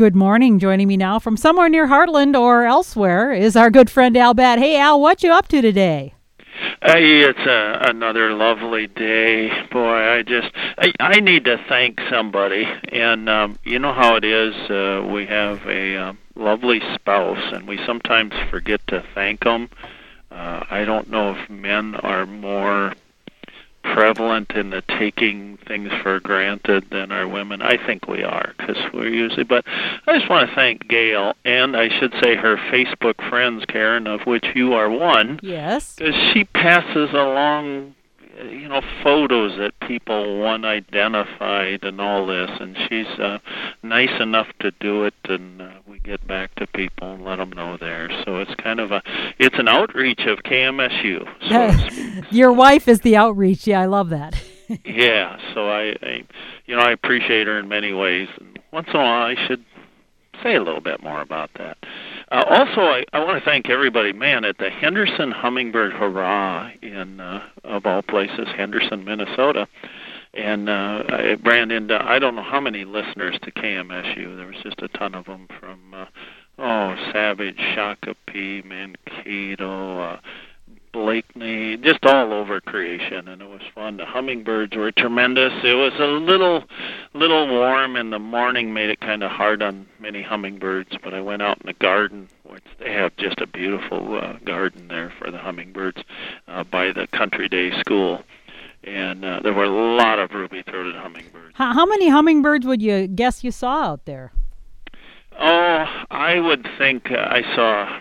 Good morning. Joining me now from somewhere near Hartland or elsewhere is our good friend Al Batt. Hey, Al, what you up to today? Hey, it's a, another lovely day. Boy, I just I, I need to thank somebody, and um, you know how it is. Uh, we have a uh, lovely spouse, and we sometimes forget to thank them. Uh, I don't know if men are more prevalent in the taking things for granted than our women. I think we are because we're usually. But I just want to thank Gail and I should say her Facebook friends, Karen, of which you are one. Yes. Because she passes along you know photos that people want identified and all this and she's uh nice enough to do it and uh, get back to people and let them know there. So it's kind of a it's an outreach of KMSU so your wife is the outreach. Yeah I love that. Yeah so I, I you know I appreciate her in many ways. And once in a while I should say a little bit more about that. Uh, also, I, I want to thank everybody, man, at the Henderson Hummingbird Hurrah in, uh, of all places, Henderson, Minnesota. And uh, I ran into, I don't know how many listeners to KMSU. There was just a ton of them from, uh, oh, Savage, Shakopee, Mankato, uh, Blakeney, just all over creation, and it was fun. The hummingbirds were tremendous. It was a little, little warm in the morning, made it kind of hard on many hummingbirds. But I went out in the garden, which they have just a beautiful uh, garden there for the hummingbirds, uh, by the Country Day School, and uh, there were a lot of ruby-throated hummingbirds. How, how many hummingbirds would you guess you saw out there? Oh, I would think uh, I saw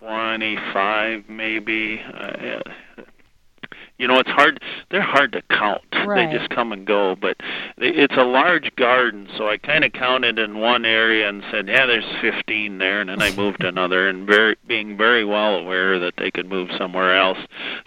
25 maybe. Uh, you know, it's hard. They're hard to count. Right. They just come and go. But it's a large garden, so I kind of counted in one area and said, "Yeah, there's 15 there," and then I moved another, and very being very well aware that they could move somewhere else.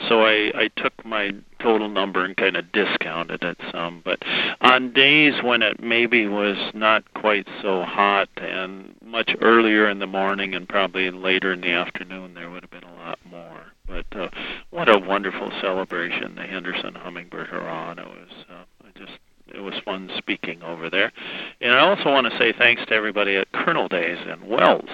So I I took my total number and kind of discounted it some. But on days when it maybe was not quite so hot and much earlier in the morning and probably later in the afternoon, there would have been a lot more. But uh, what a wonderful celebration, the Henderson Hummingbird Hurrah. It was uh, I just it was fun speaking over there. And I also want to say thanks to everybody at Kernel Days in Wells.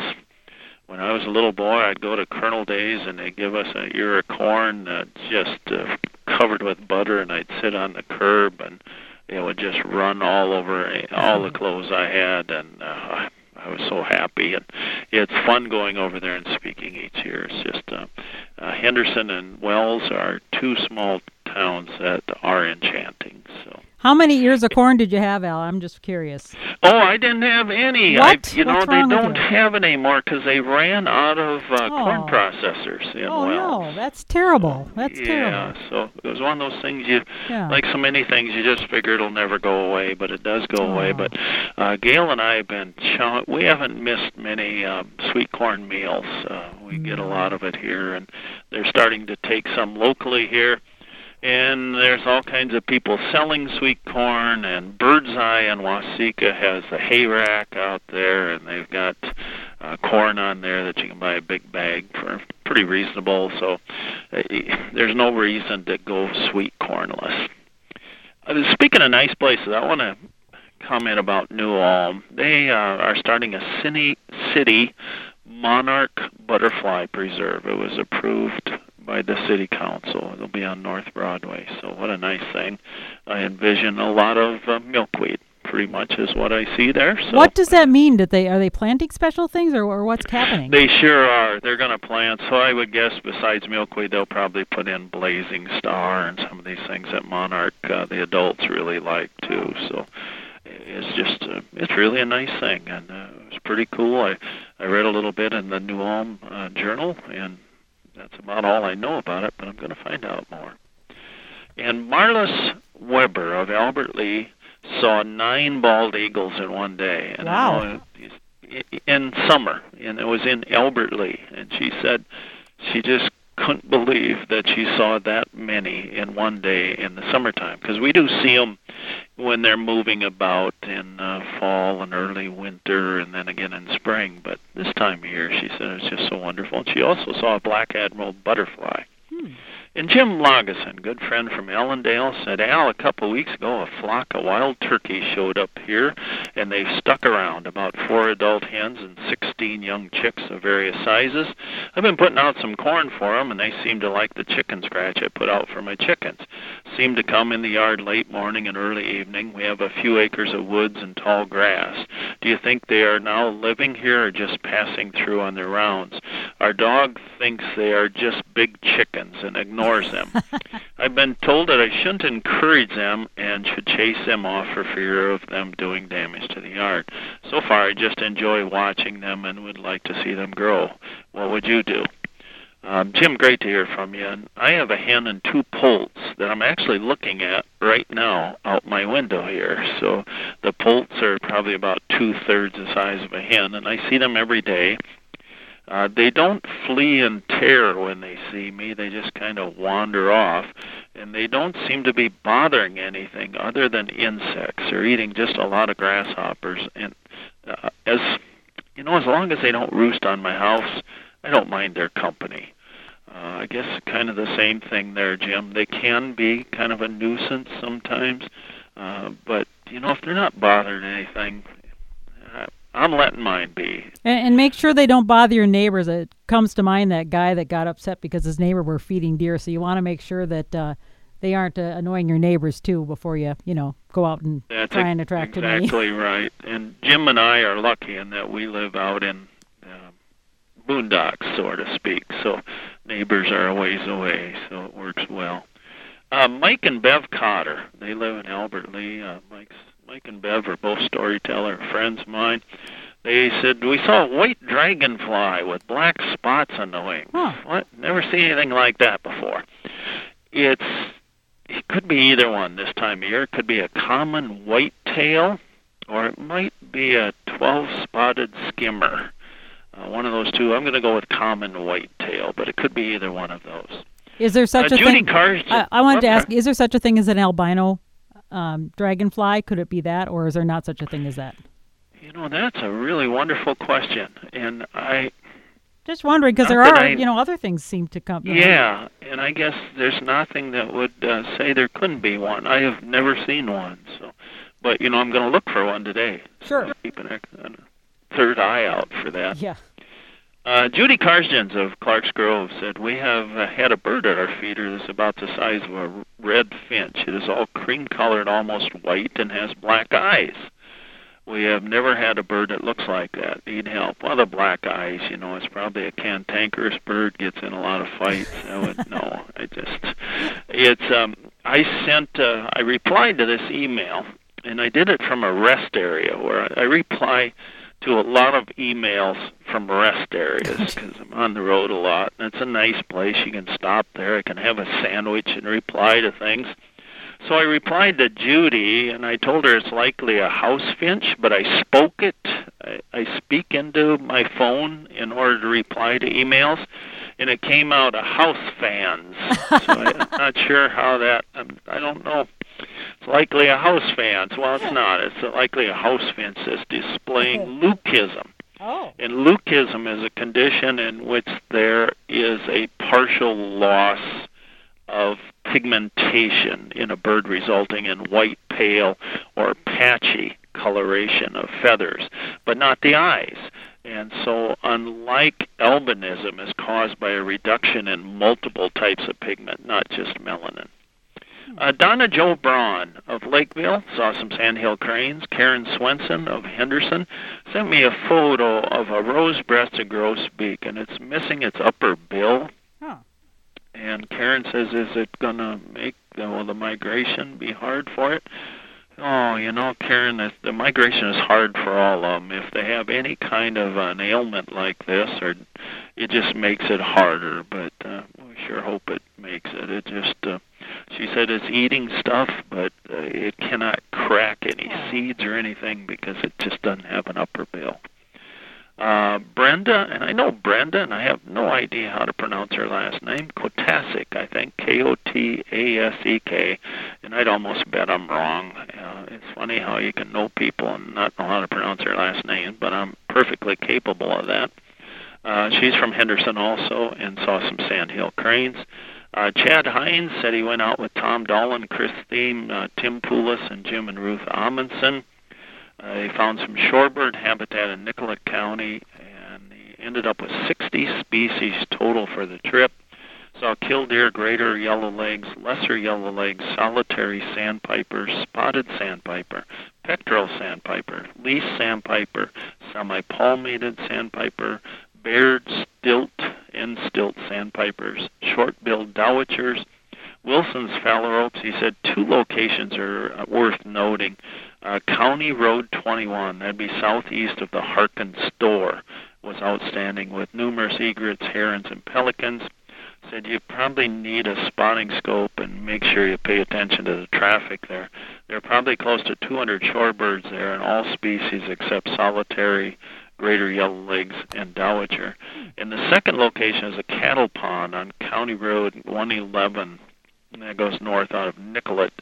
When I was a little boy, I'd go to Kernel Days and they'd give us a ear of corn uh, just uh, covered with butter, and I'd sit on the curb and it would just run all over all the clothes I had, and uh, I was so happy. And it's fun going over there and speaking each year. It's just uh, uh, Henderson and Wells are two small towns that are enchanting. So. How many ears of corn did you have, Al? I'm just curious. Oh, I didn't have any. What? I, you know, What's they wrong with don't you? have any more because they ran out of uh, Oh. corn processors in oh Wells. no, that's terrible. That's yeah, terrible. Yeah, so it was one of those things you Yeah. like so many things you just figure it'll never go away, but it does go away. Oh. But uh, Gail and I have been we haven't missed many um, sweet corn meals. Uh, we get a Mm. lot of it here, and they're starting to take some locally here. And there's all kinds of people selling sweet corn, and Birdseye in Waseca has a hay rack out there, and they've got uh, corn on there that you can buy a big bag for pretty reasonable. So uh, there's no reason to go sweet cornless. Uh, speaking of nice places, I want to comment about New Ulm. They uh, are starting a city, city monarch butterfly preserve. It was approved by the city council. It'll be on North Broadway. So what a nice thing. I envision a lot of uh, milkweed. Pretty much is what I see there. So What does that mean? Did they are they planting special things or, or what's happening? They sure are. They're going to plant. So I would guess besides milkweed, they'll probably put in blazing star and some of these things that monarch uh, the adults really like too. So it's just uh, it's really a nice thing, and uh, it was pretty cool. I I read a little bit in the New Ulm uh, Journal, and that's about all I know about it. But I'm going to find out more. And Marlis Weber of Albert Lea saw nine bald eagles in one day. And Wow. in summer, and it was in Albert Lea, and she said she just couldn't believe that she saw that many in one day in the summertime because we do see them when they're moving about in uh, fall and early winter and then again in spring but this time of year she said it's just so wonderful and she also saw a black admiral butterfly Hmm. And Jim Lageson, good friend from Ellendale, said, Al, a couple of weeks ago, a flock of wild turkeys showed up here, and they've stuck around, about four adult hens and 16 young chicks of various sizes. I've been putting out some corn for them, and they seem to like the chicken scratch I put out for my chickens. Seem to come in the yard late morning and early evening. We have a few acres of woods and tall grass. Do you think they are now living here or just passing through on their rounds? Our dog thinks they are just big chickens and ignores them. I've been told that I shouldn't encourage them and should chase them off for fear of them doing damage to the yard. So far, I just enjoy watching them and would like to see them grow. What would you do? Um, Jim, great to hear from you. And I have a hen and two poults that I'm actually looking at right now out my window here. So the poults are probably about two thirds the size of a hen, and I see them every day. Uh, they don't flee and tear when they see me. They just kind of wander off, and they don't seem to be bothering anything other than insects. They're eating just a lot of grasshoppers, and uh, as you know, as long as they don't roost on my house, I don't mind their company. Uh, I guess kind of the same thing there, Jim. They can be kind of a nuisance sometimes, uh, but you know, if they're not bothering anything, I'm letting mine be. And, and, make sure they don't bother your neighbors. It comes to mind that guy that got upset because his neighbor were feeding deer. So you want to make sure that uh, they aren't uh, annoying your neighbors too before you, you know, go out and That's try and attract exactly too many. right. And Jim and I are lucky in that we live out in uh, boondocks, so to speak. So neighbors are a ways away, so it works well. Uh, Mike and Bev Cotter, they live in Albert Lea. Uh, Mike's Mike and Bev are both storyteller friends of mine. They said we saw a white dragonfly with black spots on the wing. Huh. What? Never seen anything like that before. It's it could be either one this time of year. It could be a common white tail, or it might be a 12-spotted skimmer. Uh, one of those two. I'm going to go with common white tail, but it could be either one of those. Is there such uh, a Judy thing? Karsten, I, I wanted oh, to ask. Is there such a thing as an albino um, dragonfly? Could it be that, or is there not such a thing as that? You know, that's a really wonderful question, and I Just wondering because there are, I- you know, other things seem to come. know. Yeah, and I guess there's nothing that would uh, say there couldn't be one. I have never seen one, so but you know I'm going to look for one today. Sure. Keep an, ex- third eye out for that. Yeah. Uh, Judy Karstens of Clark's Grove said we have uh, had a bird at our feeder that's about the size of a red finch. It is all cream-colored, almost white, and has black eyes. We have never had a bird that looks like that. Need help? Well, the black eyes, you know, it's probably a cantankerous bird. Gets in a lot of fights. I would know. I just, it's. um I sent. Uh, I replied to this email, and I did it from a rest area where I, I reply to a lot of emails from rest areas because I'm on the road a lot. And it's a nice place. You can stop there. I can have a sandwich and reply to things. So I replied to Judy, and I told her it's likely a house finch, but I spoke it. I, I speak into my phone in order to reply to emails, and it came out a house fans. so I'm not sure how that. I'm, I don't know. It's likely a house fans. Well, it's not. It's likely a house fence that's displaying leukism. Oh. And leukism is a condition in which there is a partial loss of pigmentation in a bird, resulting in white, pale, or patchy coloration of feathers, but not the eyes. And so, unlike albinism, is caused by a reduction in multiple types of pigment, not just melanin. Uh, Donna Joe Braun of Lakeville saw some sandhill cranes. Karen Swenson of Henderson sent me a photo of a rose-breasted grosbeak, and it's missing its upper bill. And Karen says, "Is it gonna make the, will the migration be hard for it?" Oh, you know, Karen, the, the migration is hard for all of them. If they have any kind of an ailment like this, or it just makes it harder. But uh, we sure hope it makes it. It just, uh, she said, it's eating stuff, but uh, it cannot crack any seeds or anything because it just doesn't have an upper bill. Uh, Brenda, and I know Brenda, and I have no idea how to pronounce her last name. Kotasik, I think, K-O-T-A-S-E-K, and I'd almost bet I'm wrong. Uh, it's funny how you can know people and not know how to pronounce their last name, but I'm perfectly capable of that. Uh, she's from Henderson also, and saw some sandhill cranes. Uh, Chad Hines said he went out with Tom Dolan, Chris uh, Tim Poulos, and Jim and Ruth Amundsen. They found some shorebird habitat in Nicollet County, and he ended up with 60 species total for the trip. Saw killdeer, greater yellowlegs, lesser yellowlegs, solitary sandpiper, spotted sandpiper, pectoral sandpiper, least sandpiper, semi-palmated sandpiper, Baird's stilt and stilt sandpipers, short-billed dowitchers, Wilson's phalaropes. He said two locations are uh, worth noting. Uh, County Road 21, that'd be southeast of the Harkin store, was outstanding with numerous egrets, herons, and pelicans said you probably need a spotting scope and make sure you pay attention to the traffic there. There are probably close to 200 shorebirds there in all species except solitary, greater yellowlegs, and dowitcher. And the second location is a cattle pond on County Road 111 that goes north out of Nicollet.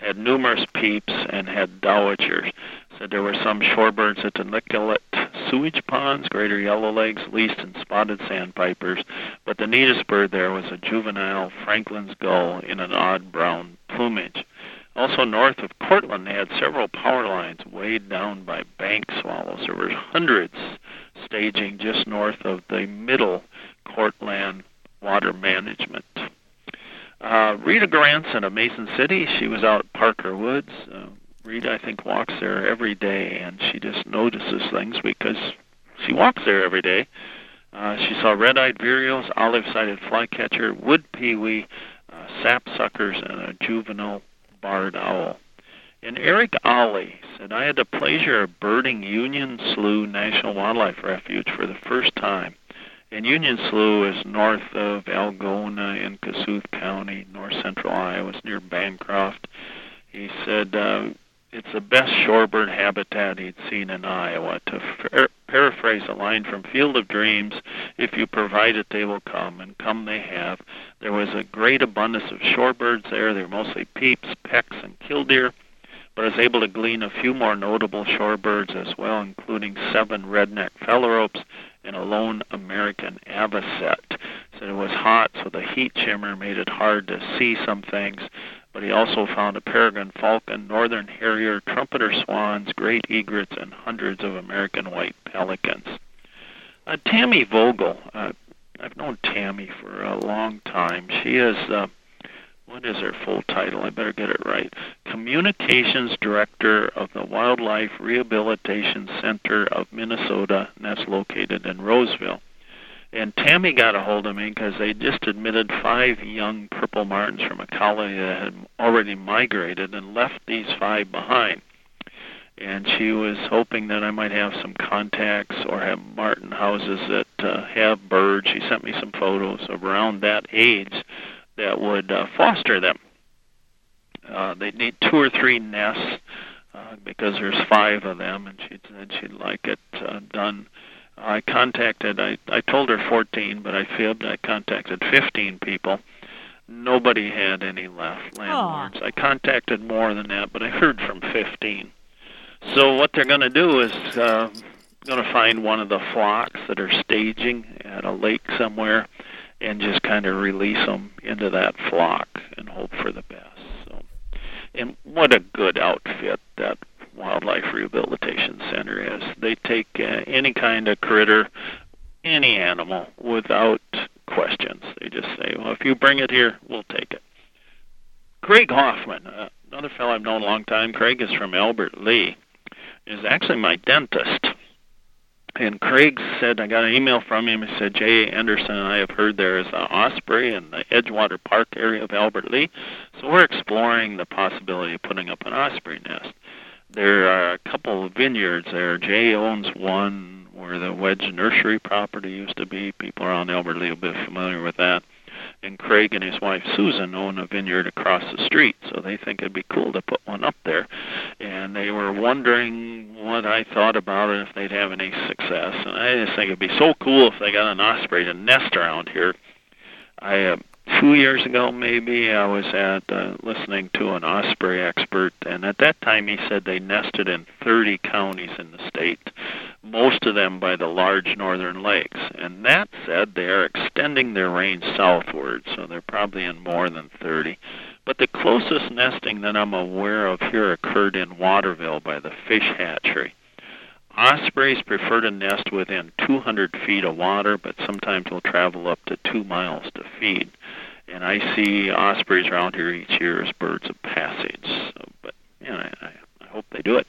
Had numerous peeps and had dowitchers. Said there were some shorebirds at the Nicollet sewage ponds, greater yellowlegs, least and spotted sandpipers, but the neatest bird there was a juvenile Franklin's gull in an odd brown plumage. Also north of Cortland, they had several power lines weighed down by bank swallows. There were hundreds staging just north of the middle Cortland water management. Uh, Rita Granson of Mason City, she was out at Parker Woods. Uh, Rita, I think, walks there every day, and she just notices things because she walks there every day. Uh, she saw red-eyed vireos, olive-sided flycatcher, wood pewee, uh, sapsuckers, and a juvenile barred owl. And Eric Ollie said, I had the pleasure of birding Union Slough National Wildlife Refuge for the first time. And Union Slough is north of Algona in Kossuth County, north central Iowa. It's near Bancroft. He said, uh, it's the best shorebird habitat he'd seen in Iowa. To paraphrase a line from Field of Dreams, if you provide it, they will come, and come they have. There was a great abundance of shorebirds there. They were mostly peeps, pecks, and killdeer, but I was able to glean a few more notable shorebirds as well, including seven redneck phalaropes and a lone American avocet. So it was hot, so the heat shimmer made it hard to see some things but he also found a peregrine falcon, northern harrier, trumpeter swans, great egrets, and hundreds of American white pelicans. Uh, Tammy Vogel, uh, I've known Tammy for a long time. She is, uh, what is her full title? I better get it right. Communications Director of the Wildlife Rehabilitation Center of Minnesota, and that's located in Roseville. And Tammy got a hold of me because they just admitted five young purple martins from a colony that had already migrated and left these five behind. And she was hoping that I might have some contacts or have martin houses that uh, have birds. She sent me some photos around that age that would uh, foster them. Uh, they need two or three nests uh, because there's five of them, and she said she'd like it uh, done I contacted, I, I told her 14, but I fibbed. I contacted 15 people. Nobody had any left, landlords. I contacted more than that, but I heard from 15. So what they're going to do is uh, going to find one of the flocks that are staging at a lake somewhere and just kind of release them into that flock and hope for the best. And what a good outfit that Wildlife Rehabilitation Center is. They take uh, any kind of critter, any animal, without questions. They just say, well, if you bring it here, we'll take it. Craig Hoffman, uh, another fellow I've known a long time, Craig is from Albert Lea, is actually my dentist. And Craig said, I got an email from him. He said, Jay Anderson and I have heard there is an osprey in the Edgewater Park area of Albert Lea. So we're exploring the possibility of putting up an osprey nest. There are a couple of vineyards there. Jay owns one where the Wedge Nursery property used to be. People around Albert Lea will be familiar with that. And Craig and his wife Susan own a vineyard across the street, so they think it'd be cool to put one up there. And they were wondering what I thought about it if they'd have any success. And I just think it'd be so cool if they got an osprey to nest around here. I uh, two years ago maybe i was at uh, listening to an osprey expert and at that time he said they nested in 30 counties in the state most of them by the large northern lakes. And that said, they are extending their range southward, so they're probably in more than 30. But the closest nesting that I'm aware of here occurred in Waterville by the fish hatchery. Ospreys prefer to nest within 200 feet of water, but sometimes will travel up to two miles to feed. And I see ospreys around here each year as birds of passage. So, but you know, I, I hope they do it.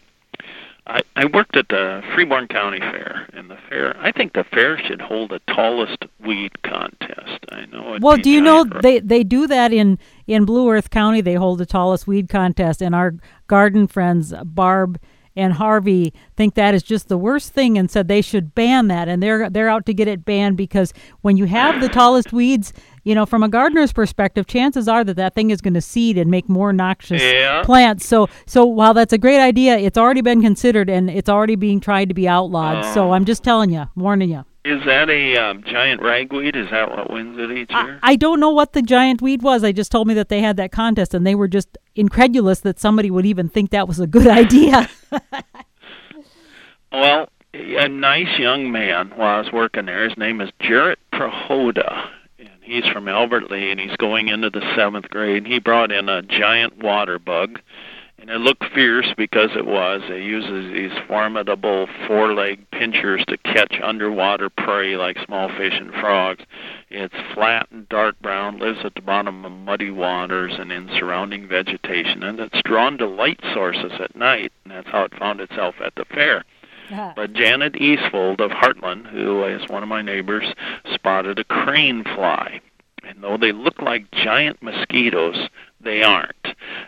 I, I worked at the Freeborn County Fair, and the fair. I think the fair should hold a tallest weed contest. I know. Well, do you know they they do that in in Blue Earth County? They hold the tallest weed contest, and our garden friends Barb and Harvey think that is just the worst thing and said they should ban that and they're they're out to get it banned because when you have the tallest weeds you know from a gardener's perspective chances are that that thing is going to seed and make more noxious yeah. plants so so while that's a great idea it's already been considered and it's already being tried to be outlawed oh. so i'm just telling you warning you is that a um, giant ragweed? Is that what wins it each year? I, I don't know what the giant weed was. I just told me that they had that contest, and they were just incredulous that somebody would even think that was a good idea. well, a nice young man while I was working there. His name is Jarrett Prohoda, from Albert Lea, and he's going into the seventh grade. He brought in a giant water bug and it looked fierce because it was. It uses these formidable four-leg pinchers to catch underwater prey like small fish and frogs. It's flat and dark brown, lives at the bottom of muddy waters and in surrounding vegetation, and it's drawn to light sources at night, and that's how it found itself at the fair. But Janet Eastfold of Hartland, who is one of my neighbors, spotted a crane fly. And though they look like giant mosquitoes, they aren't.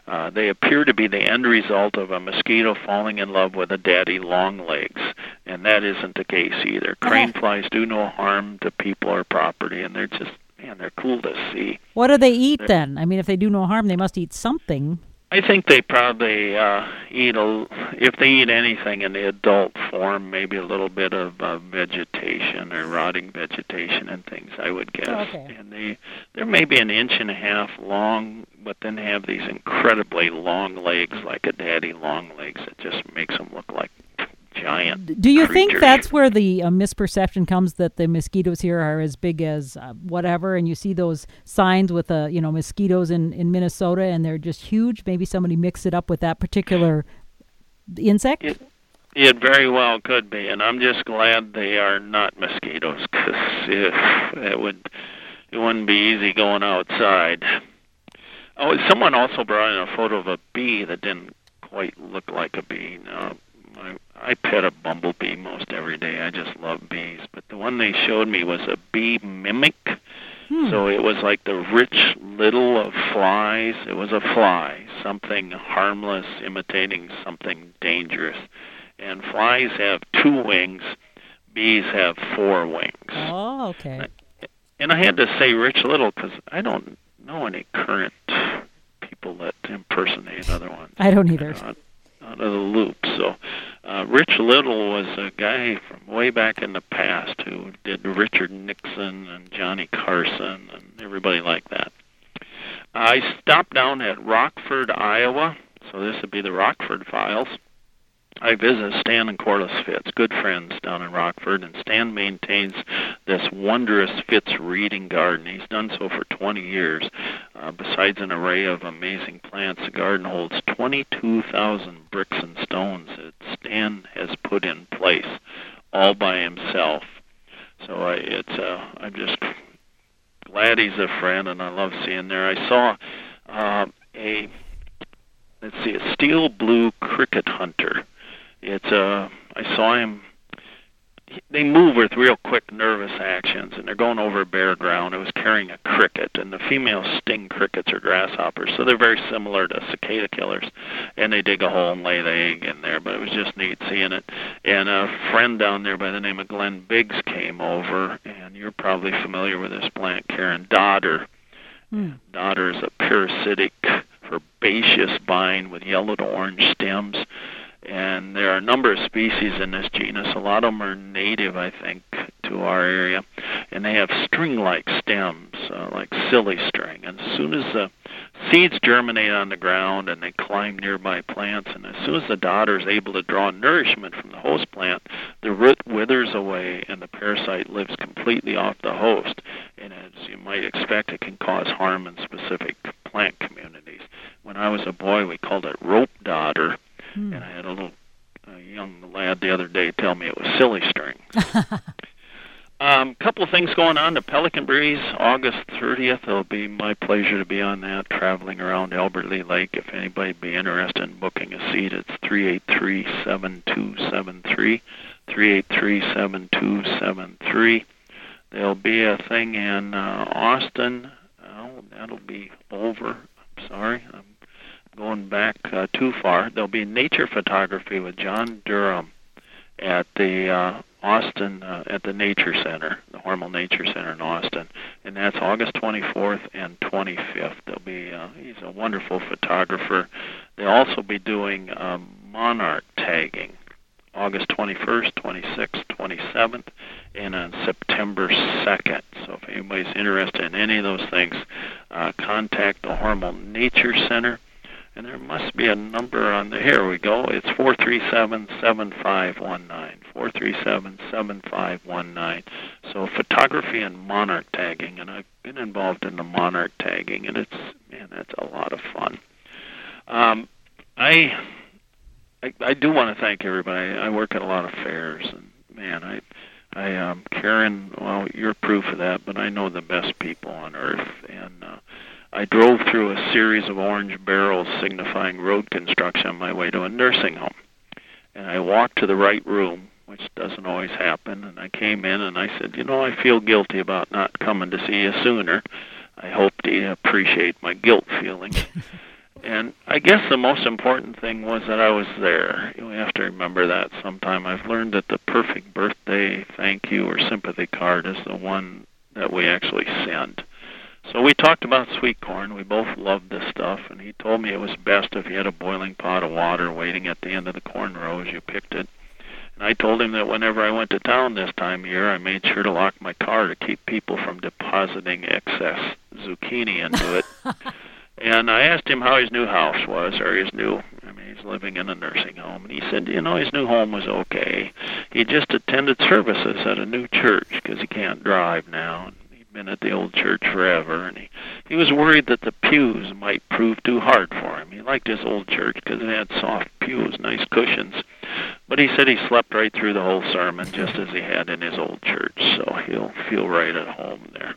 Uh, they appear to be the end result of a mosquito falling in love with a daddy long legs, and that isn't the case either. Crane flies do no harm to people or property, and they're just man, they're cool to see. What do they eat they're, then? I mean, if they do no harm, they must eat something. I think they probably uh, eat a. If they eat anything in the adult form, maybe a little bit of uh, vegetation or rotting vegetation and things. I would guess. Okay. And they they're maybe an inch and a half long, but then have these incredibly long legs, like a daddy long legs. That just makes them look like giant. Do you creatures. think that's where the uh, misperception comes that the mosquitoes here are as big as uh, whatever, and you see those signs with the uh, you know mosquitoes in in Minnesota, and they're just huge? Maybe somebody mixed it up with that particular insect. It, it very well could be, and I'm just glad they are not mosquitoes, because if it would, it wouldn't be easy going outside. Oh, someone also brought in a photo of a bee that didn't quite look like a bee. Now, I, I pet a bumblebee most every day. I just love bees. But the one they showed me was a bee mimic. Hmm. So it was like the rich little of flies. It was a fly, something harmless imitating something dangerous. And flies have two wings, bees have four wings. Oh, okay. And I had to say Rich Little because I don't know any current people that impersonate other ones. I don't either. Out, out of the loop. So uh, Rich Little was a guy from way back in the past who did Richard Nixon and Johnny Carson and everybody like that. I stopped down at Rockford, Iowa. So this would be the Rockford Files. I visit Stan and Corliss Fitz, good friends down in Rockford, and Stan maintains this wondrous Fitz reading garden. He's done so for 20 years. Uh, besides an array of amazing plants, the garden holds 22,000 bricks and stones that Stan has put in place all by himself. So I, it's uh, I'm just glad he's a friend, and I love seeing there. I saw uh, a let's see, a steel blue cricket hunter it's uh, I saw him. They move with real quick, nervous actions, and they're going over bare ground. It was carrying a cricket, and the females sting crickets or grasshoppers, so they're very similar to cicada killers. And they dig a hole and lay the egg in there. But it was just neat seeing it. And a friend down there by the name of Glenn Biggs came over, and you're probably familiar with this plant, Karen Dodder. Mm. Dodder is a parasitic herbaceous vine with yellow to orange stems and there are a number of species in this genus. A lot of them are native, I think, to our area, and they have string-like stems, uh, like silly string. And as soon as the seeds germinate on the ground and they climb nearby plants. And as soon as the dodder is able to draw nourishment from the host plant, the root withers away and the parasite lives completely off the host. And as you might expect, it can cause harm in specific plant communities. When I was a boy, we called it rope dodder, hmm. and I had a little a young lad the other day tell me it was silly string. Um, couple of things going on. The Pelican Breeze, August 30th. It'll be my pleasure to be on that, traveling around Albert Lea Lake. If anybody be interested in booking a seat, it's 383-7273, 383-7273. There'll be a thing in uh, Austin. Oh, that'll be over. I'm sorry. I'm going back uh, too far. There'll be nature photography with John Durham at the uh, Austin uh, at the Nature Center, the Hormel Nature Center in Austin, and that's August 24th and 25th. There'll be uh, he's a wonderful photographer. They'll also be doing um, monarch tagging, August 21st, 26th, 27th, and on September 2nd. So if anybody's interested in any of those things, uh, contact the Hormel Nature Center and there must be a number on the here we go it's 437-7519 437-7519 so photography and monarch tagging and i've been involved in the monarch tagging and it's man that's a lot of fun. Um, I, I i do want to thank everybody. I work at a lot of fairs and man i i um karen well you're proof of that but i know the best people on earth and uh I drove through a series of orange barrels signifying road construction on my way to a nursing home. And I walked to the right room, which doesn't always happen, and I came in and I said, You know, I feel guilty about not coming to see you sooner. I hope you appreciate my guilt feelings. and I guess the most important thing was that I was there. You have to remember that sometime. I've learned that the perfect birthday thank you or sympathy card is the one that we actually send. So we talked about sweet corn. We both loved this stuff, and he told me it was best if you had a boiling pot of water waiting at the end of the corn row as you picked it. And I told him that whenever I went to town this time of year, I made sure to lock my car to keep people from depositing excess zucchini into it. and I asked him how his new house was, or his new, I mean, he's living in a nursing home. And he said, you know, his new home was okay. He just attended services at a new church because he can't drive now. And been at the old church forever, and he he was worried that the pews might prove too hard for him. He liked his old church because it had soft pews, nice cushions. But he said he slept right through the whole sermon, just as he had in his old church, so he'll feel right at home there.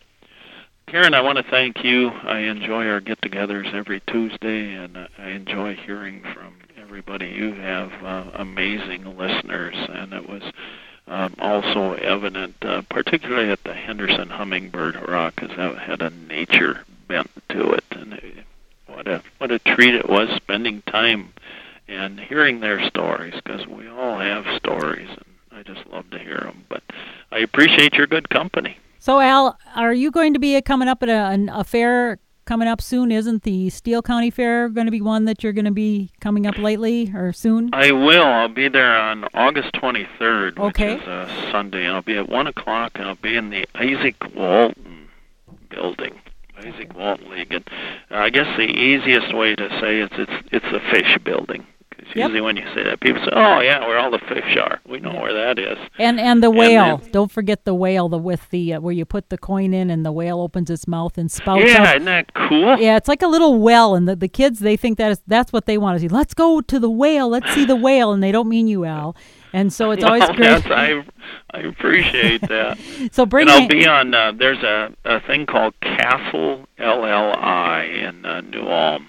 Karen, I want to thank you. I enjoy our get-togethers every Tuesday, and I enjoy hearing from everybody. You have uh, amazing listeners, and it was um, also evident, uh, particularly at the Henderson Hummingbird Hurrah, because that had a nature bent to it, and what a what a treat it was spending time and hearing their stories, because we all have stories, and I just love to hear them. But I appreciate your good company. So, Al, are you going to be coming up at a, a fair coming up soon. Isn't the Steele County Fair going to be one that you're going to be coming up lately or soon? I will. I'll be there on August 23rd, okay. which is a Sunday. And I'll be at 1 o'clock, and I'll be in the Izaak Walton building. Izaak Walton League. And uh, I guess the easiest way to say it, it's it's the fish building. Yep. Usually, when you say that, people say, "Oh, yeah, where all the fish are." We know where that is. And and the whale. And then, Don't forget the whale. The with the uh, where you put the coin in, and the whale opens its mouth and spouts. Yeah, up. isn't that cool? Yeah, it's like a little well, and the the kids they think that is that's what they want to see. Let's go to the whale. Let's see the whale, and they don't mean you, Al. And so it's always well, great. Yes, I I appreciate that. so bring. And I'll be on. Uh, there's a a thing called Castle LLI in uh, New Ulm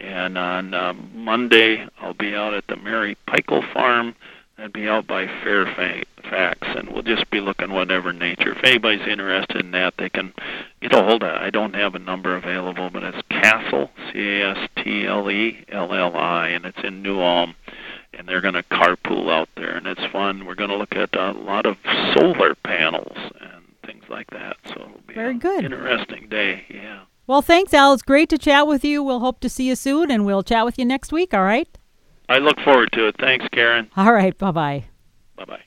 and on um, Monday, I'll be out at the Mary Pikel Farm. I'd be out by Fairfax, and we'll just be looking whatever nature. If anybody's interested in that, they can get a hold of. I don't have a number available, but it's Castle C A S T L E L L I, and it's in New Ulm, and they're going to carpool out there, and it's fun. We're going to look at a lot of solar panels and things like that. So it'll be very good, interesting day. Yeah. Well, thanks, Al. It's great to chat with you. We'll hope to see you soon, and we'll chat with you next week, all right? I look forward to it. Thanks, Karen. All right. Bye bye. Bye bye.